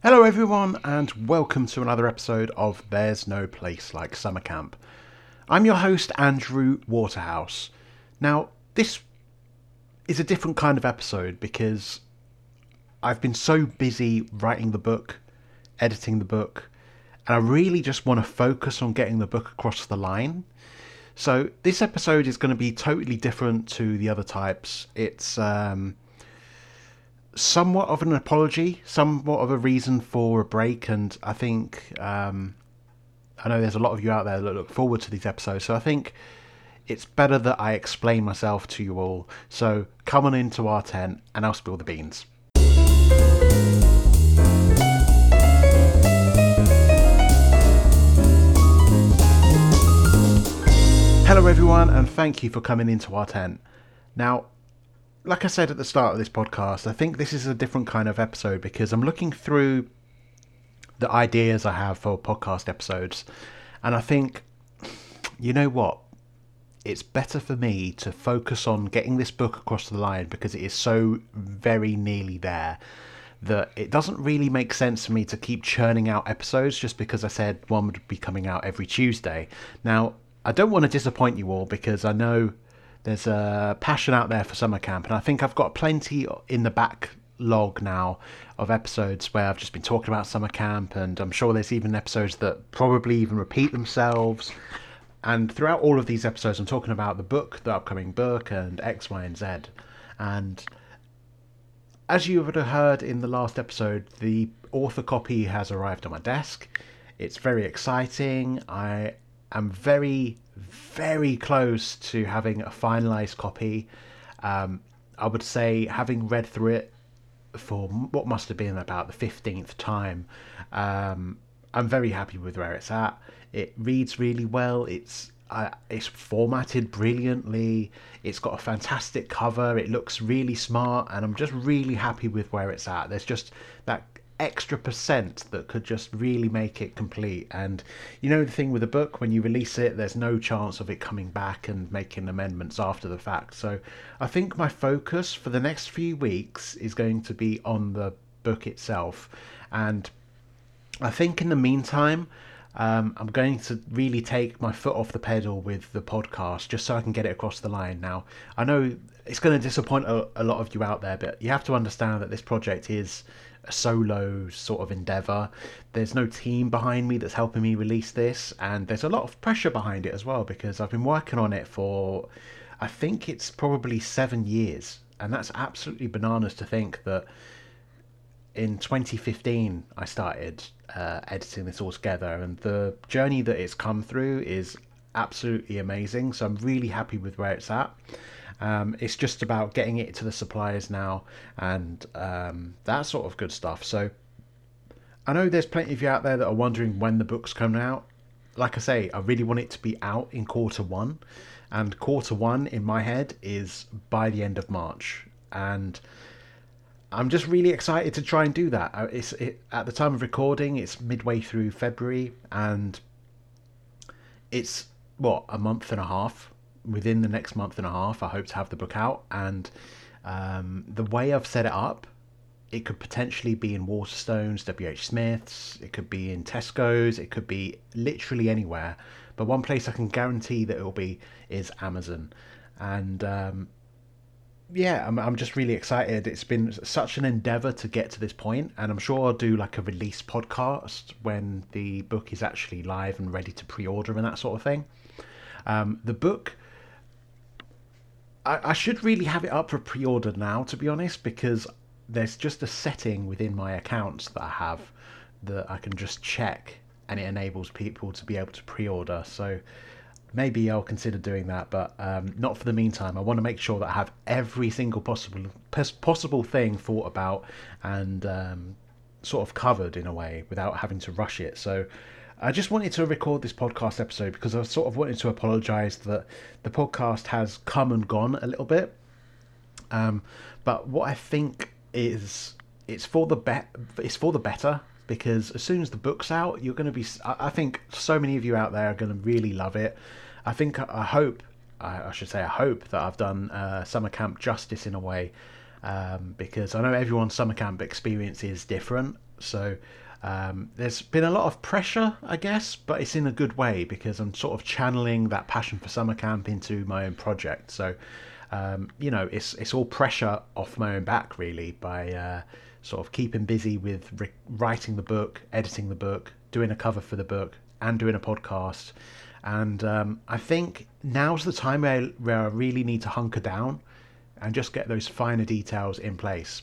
Hello, everyone, and welcome to another episode of There's No Place Like Summer Camp. I'm your host, Andrew Waterhouse. Now, this is a different kind of episode because I've been so busy writing the book, editing the book, and I really just want to focus on getting the book across the line. So, this episode is going to be totally different to the other types. It's. Um, somewhat of an apology, somewhat of a reason for a break, and I think um, I know there's a lot of you out there that look forward to these episodes, so I think it's better that I explain myself to you all. So come on into our tent, and I'll spill the beans. Hello, everyone, and thank you for coming into our tent. Now, like I said at the start of this podcast, I think this is a different kind of episode because I'm looking through the ideas I have for podcast episodes, and I think, you know what? It's better for me to focus on getting this book across the line because it is so very nearly there that it doesn't really make sense for me to keep churning out episodes just because I said one would be coming out every Tuesday. Now, I don't want to disappoint you all because I know there's a passion out there for summer camp, and I think I've got plenty in the backlog now of episodes where I've just been talking about summer camp, and I'm sure there's even episodes that probably even repeat themselves. And throughout all of these episodes, I'm talking about the book, the upcoming book, and X, Y, and Z. And as you would have heard in the last episode, the author copy has arrived on my desk. It's very exciting. I am very, very close to having a finalized copy. Um, I would say, having read through it for what must have been about the 15th time, um, I'm very happy with where it's at. It reads really well. It's uh, it's formatted brilliantly. It's got a fantastic cover. It looks really smart, and I'm just really happy with where it's at. There's just that extra percent that could just really make it complete. And you know the thing with a book, when you release it, there's no chance of it coming back and making amendments after the fact. So I think my focus for the next few weeks is going to be on the book itself. And I think in the meantime, um, I'm going to really take my foot off the pedal with the podcast just so I can get it across the line. Now, I know it's going to disappoint a, a lot of you out there, but you have to understand that this project is a solo sort of endeavor. There's no team behind me that's helping me release this, and there's a lot of pressure behind it as well because I've been working on it for, I think it's probably seven years, and that's absolutely bananas to think that in 2015 I started uh, editing this all together, and the journey that it's come through is absolutely amazing. So I'm really happy with where it's at. Um, it's just about getting it to the suppliers now and um, that sort of good stuff. So I know there's plenty of you out there that are wondering when the book's coming out. Like I say, I really want it to be out in quarter one, and quarter one in my head is by the end of March. And I'm just really excited to try and do that. Uh, it's it, at the time of recording, it's midway through February, and it's what a month and a half within the next month and a half, I hope to have the book out. And um, the way I've set it up, it could potentially be in Waterstones, WH Smith's, it could be in Tesco's, it could be literally anywhere. But one place I can guarantee that it will be is Amazon. And um, yeah, I'm, I'm just really excited. It's been such an endeavor to get to this point, and I'm sure I'll do like a release podcast when the book is actually live and ready to pre order and that sort of thing. Um, the book I, I should really have it up for pre-order now, to be honest, because there's just a setting within my accounts that I have that I can just check, and it enables people to be able to pre-order. So maybe I'll consider doing that, but um, not for the meantime. I want to make sure that I have every single possible possible thing thought about and um, sort of covered in a way without having to rush it. So I just wanted to record this podcast episode because I sort of wanted to apologise that the podcast has come and gone a little bit. Um, but what I think is it's for the bet it's for the better because as soon as the book's out, you're going to be. I think so many of you out there are going to really love it. I think I hope I should say I hope that I've done uh, summer camp justice in a way. um, because I know everyone's summer camp experience is different. So um, there's been a lot of pressure, I guess, but it's in a good way because I'm sort of channeling that passion for summer camp into my own project. So um, you know, it's it's all pressure off my own back really by uh, sort of keeping busy with re- writing the book, editing the book, doing a cover for the book, and doing a podcast. And um, I think now's the time where, where I really need to hunker down and just get those finer details in place.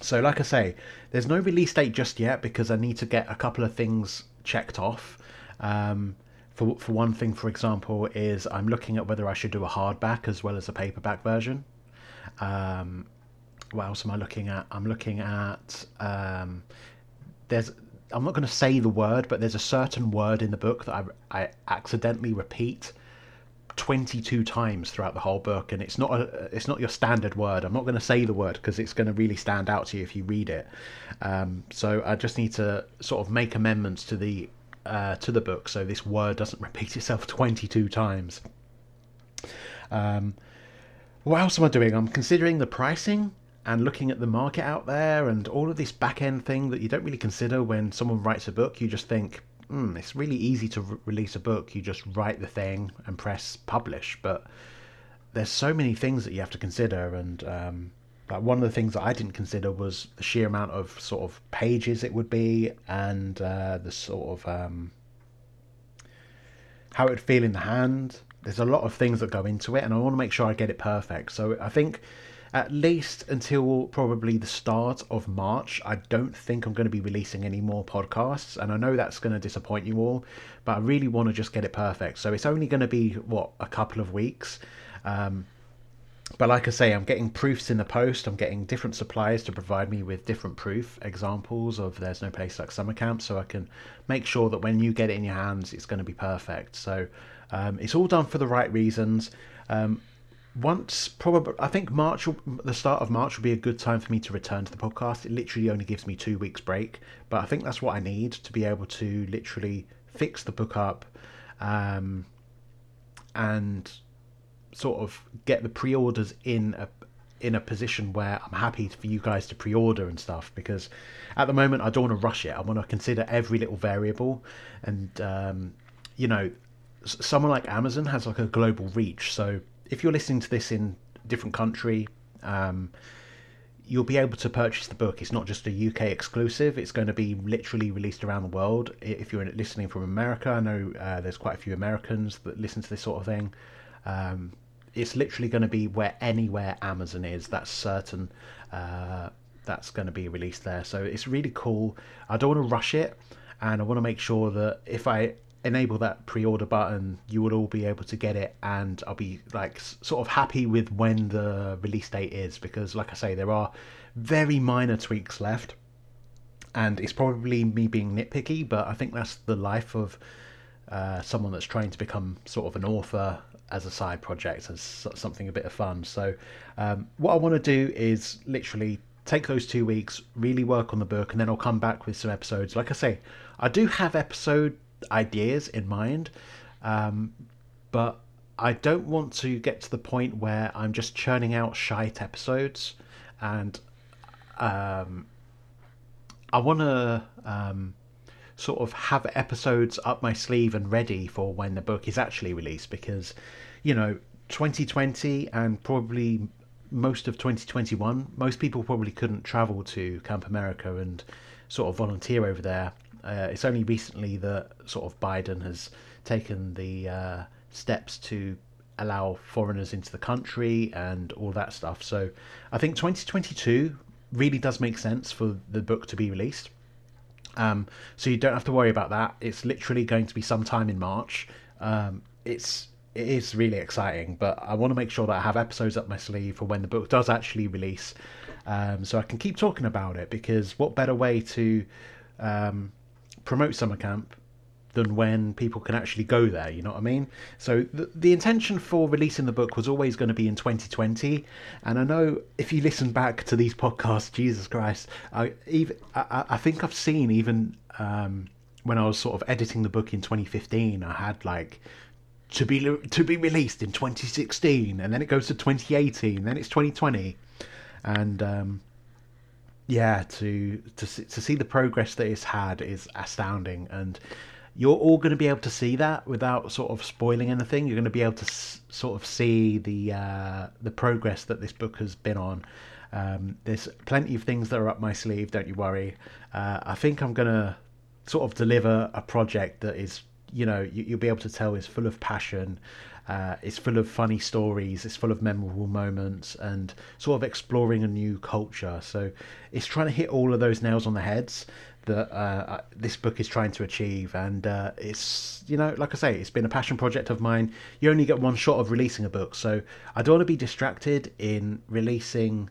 So, like I say, there's no release date just yet because I need to get a couple of things checked off. Um, for for one thing, for example, is I'm looking at whether I should do a hardback as well as a paperback version. Um, what else am I looking at? I'm looking at um, there's I'm not going to say the word, but there's a certain word in the book that I, I accidentally repeat 22 times throughout the whole book, and it's not a it's not your standard word. I'm not going to say the word because it's going to really stand out to you if you read it. Um, so I just need to sort of make amendments to the uh, to the book so this word doesn't repeat itself 22 times. Um, what else am I doing? I'm considering the pricing and looking at the market out there and all of this back end thing that you don't really consider when someone writes a book. You just think, mm, it's really easy to re- release a book. You just write the thing and press publish. But there's so many things that you have to consider. And um, like one of the things that I didn't consider was the sheer amount of sort of pages it would be and uh, the sort of um, how it would feel in the hand. There's a lot of things that go into it, and I want to make sure I get it perfect. So I think at least until probably the start of March. I don't think I'm going to be releasing any more podcasts, and I know that's going to disappoint you all, but I really want to just get it perfect. So it's only going to be what a couple of weeks. Um, but like I say, I'm getting proofs in the post. I'm getting different suppliers to provide me with different proof examples of There's No Place Like Summer Camp, so I can make sure that when you get it in your hands, it's going to be perfect. So um, it's all done for the right reasons. Um, once probably i think march will, the start of march will be a good time for me to return to the podcast. It literally only gives me two weeks break but i think that's what i need to be able to literally fix the book up um, and sort of get the pre-orders in a in a position where i'm happy for you guys to pre-order and stuff because at the moment i don't want to rush it. I want to consider every little variable and um, you know someone like amazon has like a global reach so if you're listening to this in a different country, um, you'll be able to purchase the book. It's not just a UK exclusive. It's going to be literally released around the world. If you're listening from America, I know uh, there's quite a few Americans that listen to this sort of thing. Um, it's literally going to be where anywhere Amazon is. That's certain. Uh, that's going to be released there. So it's really cool. I don't want to rush it, and I want to make sure that if I enable that pre-order button you will all be able to get it and i'll be like sort of happy with when the release date is because like i say there are very minor tweaks left and it's probably me being nitpicky but i think that's the life of uh, someone that's trying to become sort of an author as a side project as something a bit of fun. So um, what i want to do is literally take those two weeks really work on the book and then i'll come back with some episodes. Like i say i do have episode ideas in mind, um, but I don't want to get to the point where I'm just churning out shite episodes, and um, I want to um, sort of have episodes up my sleeve and ready for when the book is actually released because, you know, 2020 and probably most of 2021, most people probably couldn't travel to Camp America and sort of volunteer over there uh, it's only recently that sort of Biden has taken the uh, steps to allow foreigners into the country and all that stuff. So I think 2022 really does make sense for the book to be released. Um, so you don't have to worry about that. It's literally going to be sometime in March. Um, it's it is really exciting, but I want to make sure that I have episodes up my sleeve for when the book does actually release, um, so I can keep talking about it. Because what better way to um, promote summer camp than when people can actually go there. You know what I mean? So the, the intention for releasing the book was always going to be in 2020. And I know if you listen back to these podcasts, Jesus Christ, I even I, I think I've seen even um, when I was sort of editing the book in 2015, I had like to be to be released in 2016, and then it goes to 2018, then it's 2020. and um, yeah, to to to see the progress that it's had is astounding, and you're all going to be able to see that without sort of spoiling anything. You're going to be able to s- sort of see the uh, the progress that this book has been on. Um, there's plenty of things that are up my sleeve. Don't you worry. Uh, I think I'm going to sort of deliver a project that is, you know, you, will be able to tell is full of passion. Uh, it's full of funny stories. It's full of memorable moments and sort of exploring a new culture. So it's trying to hit all of those nails on the heads that uh, this book is trying to achieve. And uh, it's, you know, like I say, it's been a passion project of mine. You only get one shot of releasing a book. So I don't want to be distracted in releasing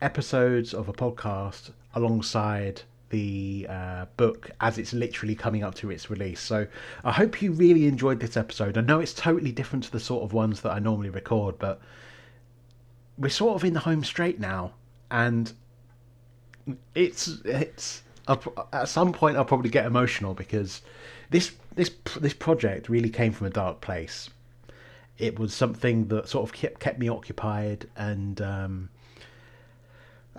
episodes of a podcast alongside the uh, book as it's literally coming up to its release. So I hope you really enjoyed this episode. I know it's totally different to the sort of ones that I normally record, but we're sort of in the home straight now, and it's it's at some point I'll probably get emotional because this this this project really came from a dark place. It was something that sort of kept kept me occupied and. Um,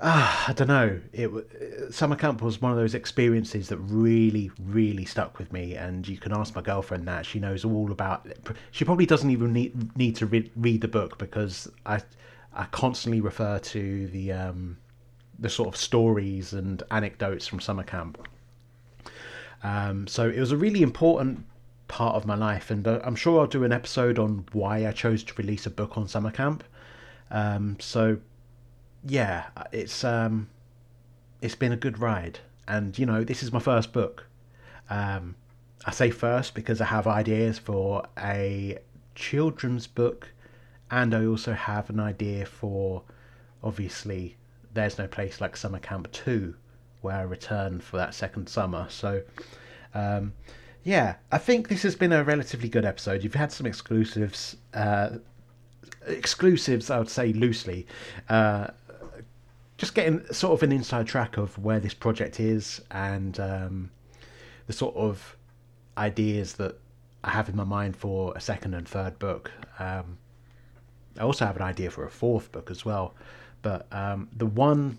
uh, I don't know. It summer camp was one of those experiences that really, really stuck with me. And you can ask my girlfriend that she knows all about. It. She probably doesn't even need need to read, read the book because I I constantly refer to the um, the sort of stories and anecdotes from summer camp. Um, so it was a really important part of my life, and uh, I'm sure I'll do an episode on why I chose to release a book on summer camp. Um, so yeah, it's um, it's been a good ride, and you know this is my first book. Um, I say first because I have ideas for a children's book, and I also have an idea for, obviously, there's no place like summer camp two, where I return for that second summer. So, um, yeah, I think this has been a relatively good episode. You've had some exclusives. Uh, exclusives, I would say loosely. Uh, just getting sort of an inside track of where this project is and um, the sort of ideas that I have in my mind for a second and third book. Um, I also have an idea for a fourth book as well, but um, the one,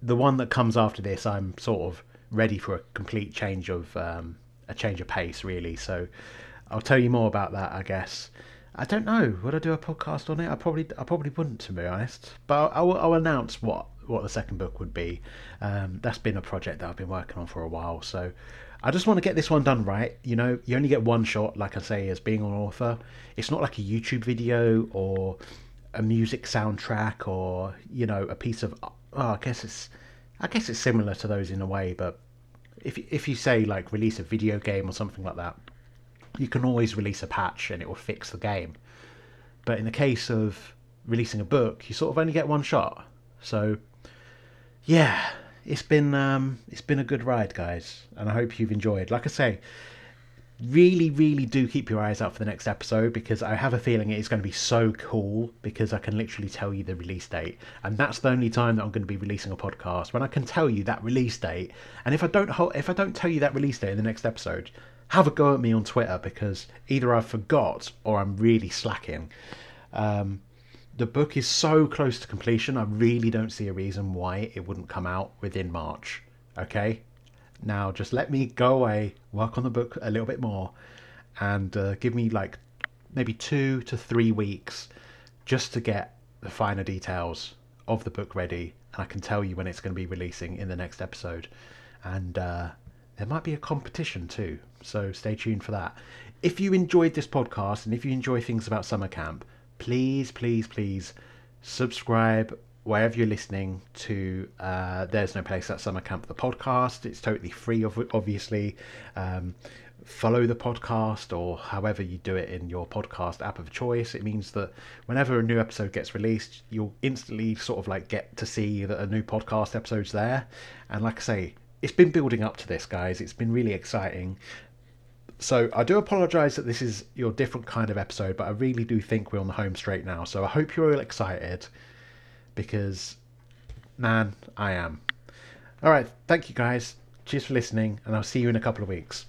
the one that comes after this, I'm sort of ready for a complete change of um, a change of pace, really. So I'll tell you more about that, I guess. I don't know. Would I do a podcast on it? I probably, I probably wouldn't, to be honest. But I'll, I'll, announce what what the second book would be. Um, that's been a project that I've been working on for a while. So I just want to get this one done right. You know, you only get one shot, like I say, as being an author. It's not like a YouTube video or a music soundtrack or you know a piece of. Oh, I guess it's, I guess it's similar to those in a way, but if if you say like release a video game or something like that, you can always release a patch and it will fix the game. But in the case of releasing a book, you sort of only get one shot. So, yeah, it's been um, it's been a good ride, guys, and I hope you've enjoyed. Like I say, really, really do keep your eyes out for the next episode because I have a feeling it is going to be so cool because I can literally tell you the release date, and that's the only time that I'm going to be releasing a podcast when I can tell you that release date. And if I don't if I don't tell you that release date in the next episode, have a go at me on Twitter because either I forgot or I'm really slacking. Um, the book is so close to completion, I really don't see a reason why it wouldn't come out within March. Okay? Now, just let me go away, work on the book a little bit more, and uh, give me like maybe two to three weeks just to get the finer details of the book ready. And I can tell you when it's going to be releasing in the next episode. And uh, there might be a competition too, so stay tuned for that. If you enjoyed this podcast and if you enjoy things about summer camp, please, please, please subscribe wherever you're listening to uh, There's No Place Like Summer Camp, the podcast. It's totally free, obviously. Um, follow the podcast or however you do it in your podcast app of choice. It means that whenever a new episode gets released, you'll instantly sort of like get to see that a new podcast episode's there. And like I say, it's been building up to this, guys. It's been really exciting. So I do apologise that this is your different kind of episode, but I really do think we're on the home straight now. So I hope you're all excited because, man, I am. All right, thank you guys. Cheers for listening, and I'll see you in a couple of weeks.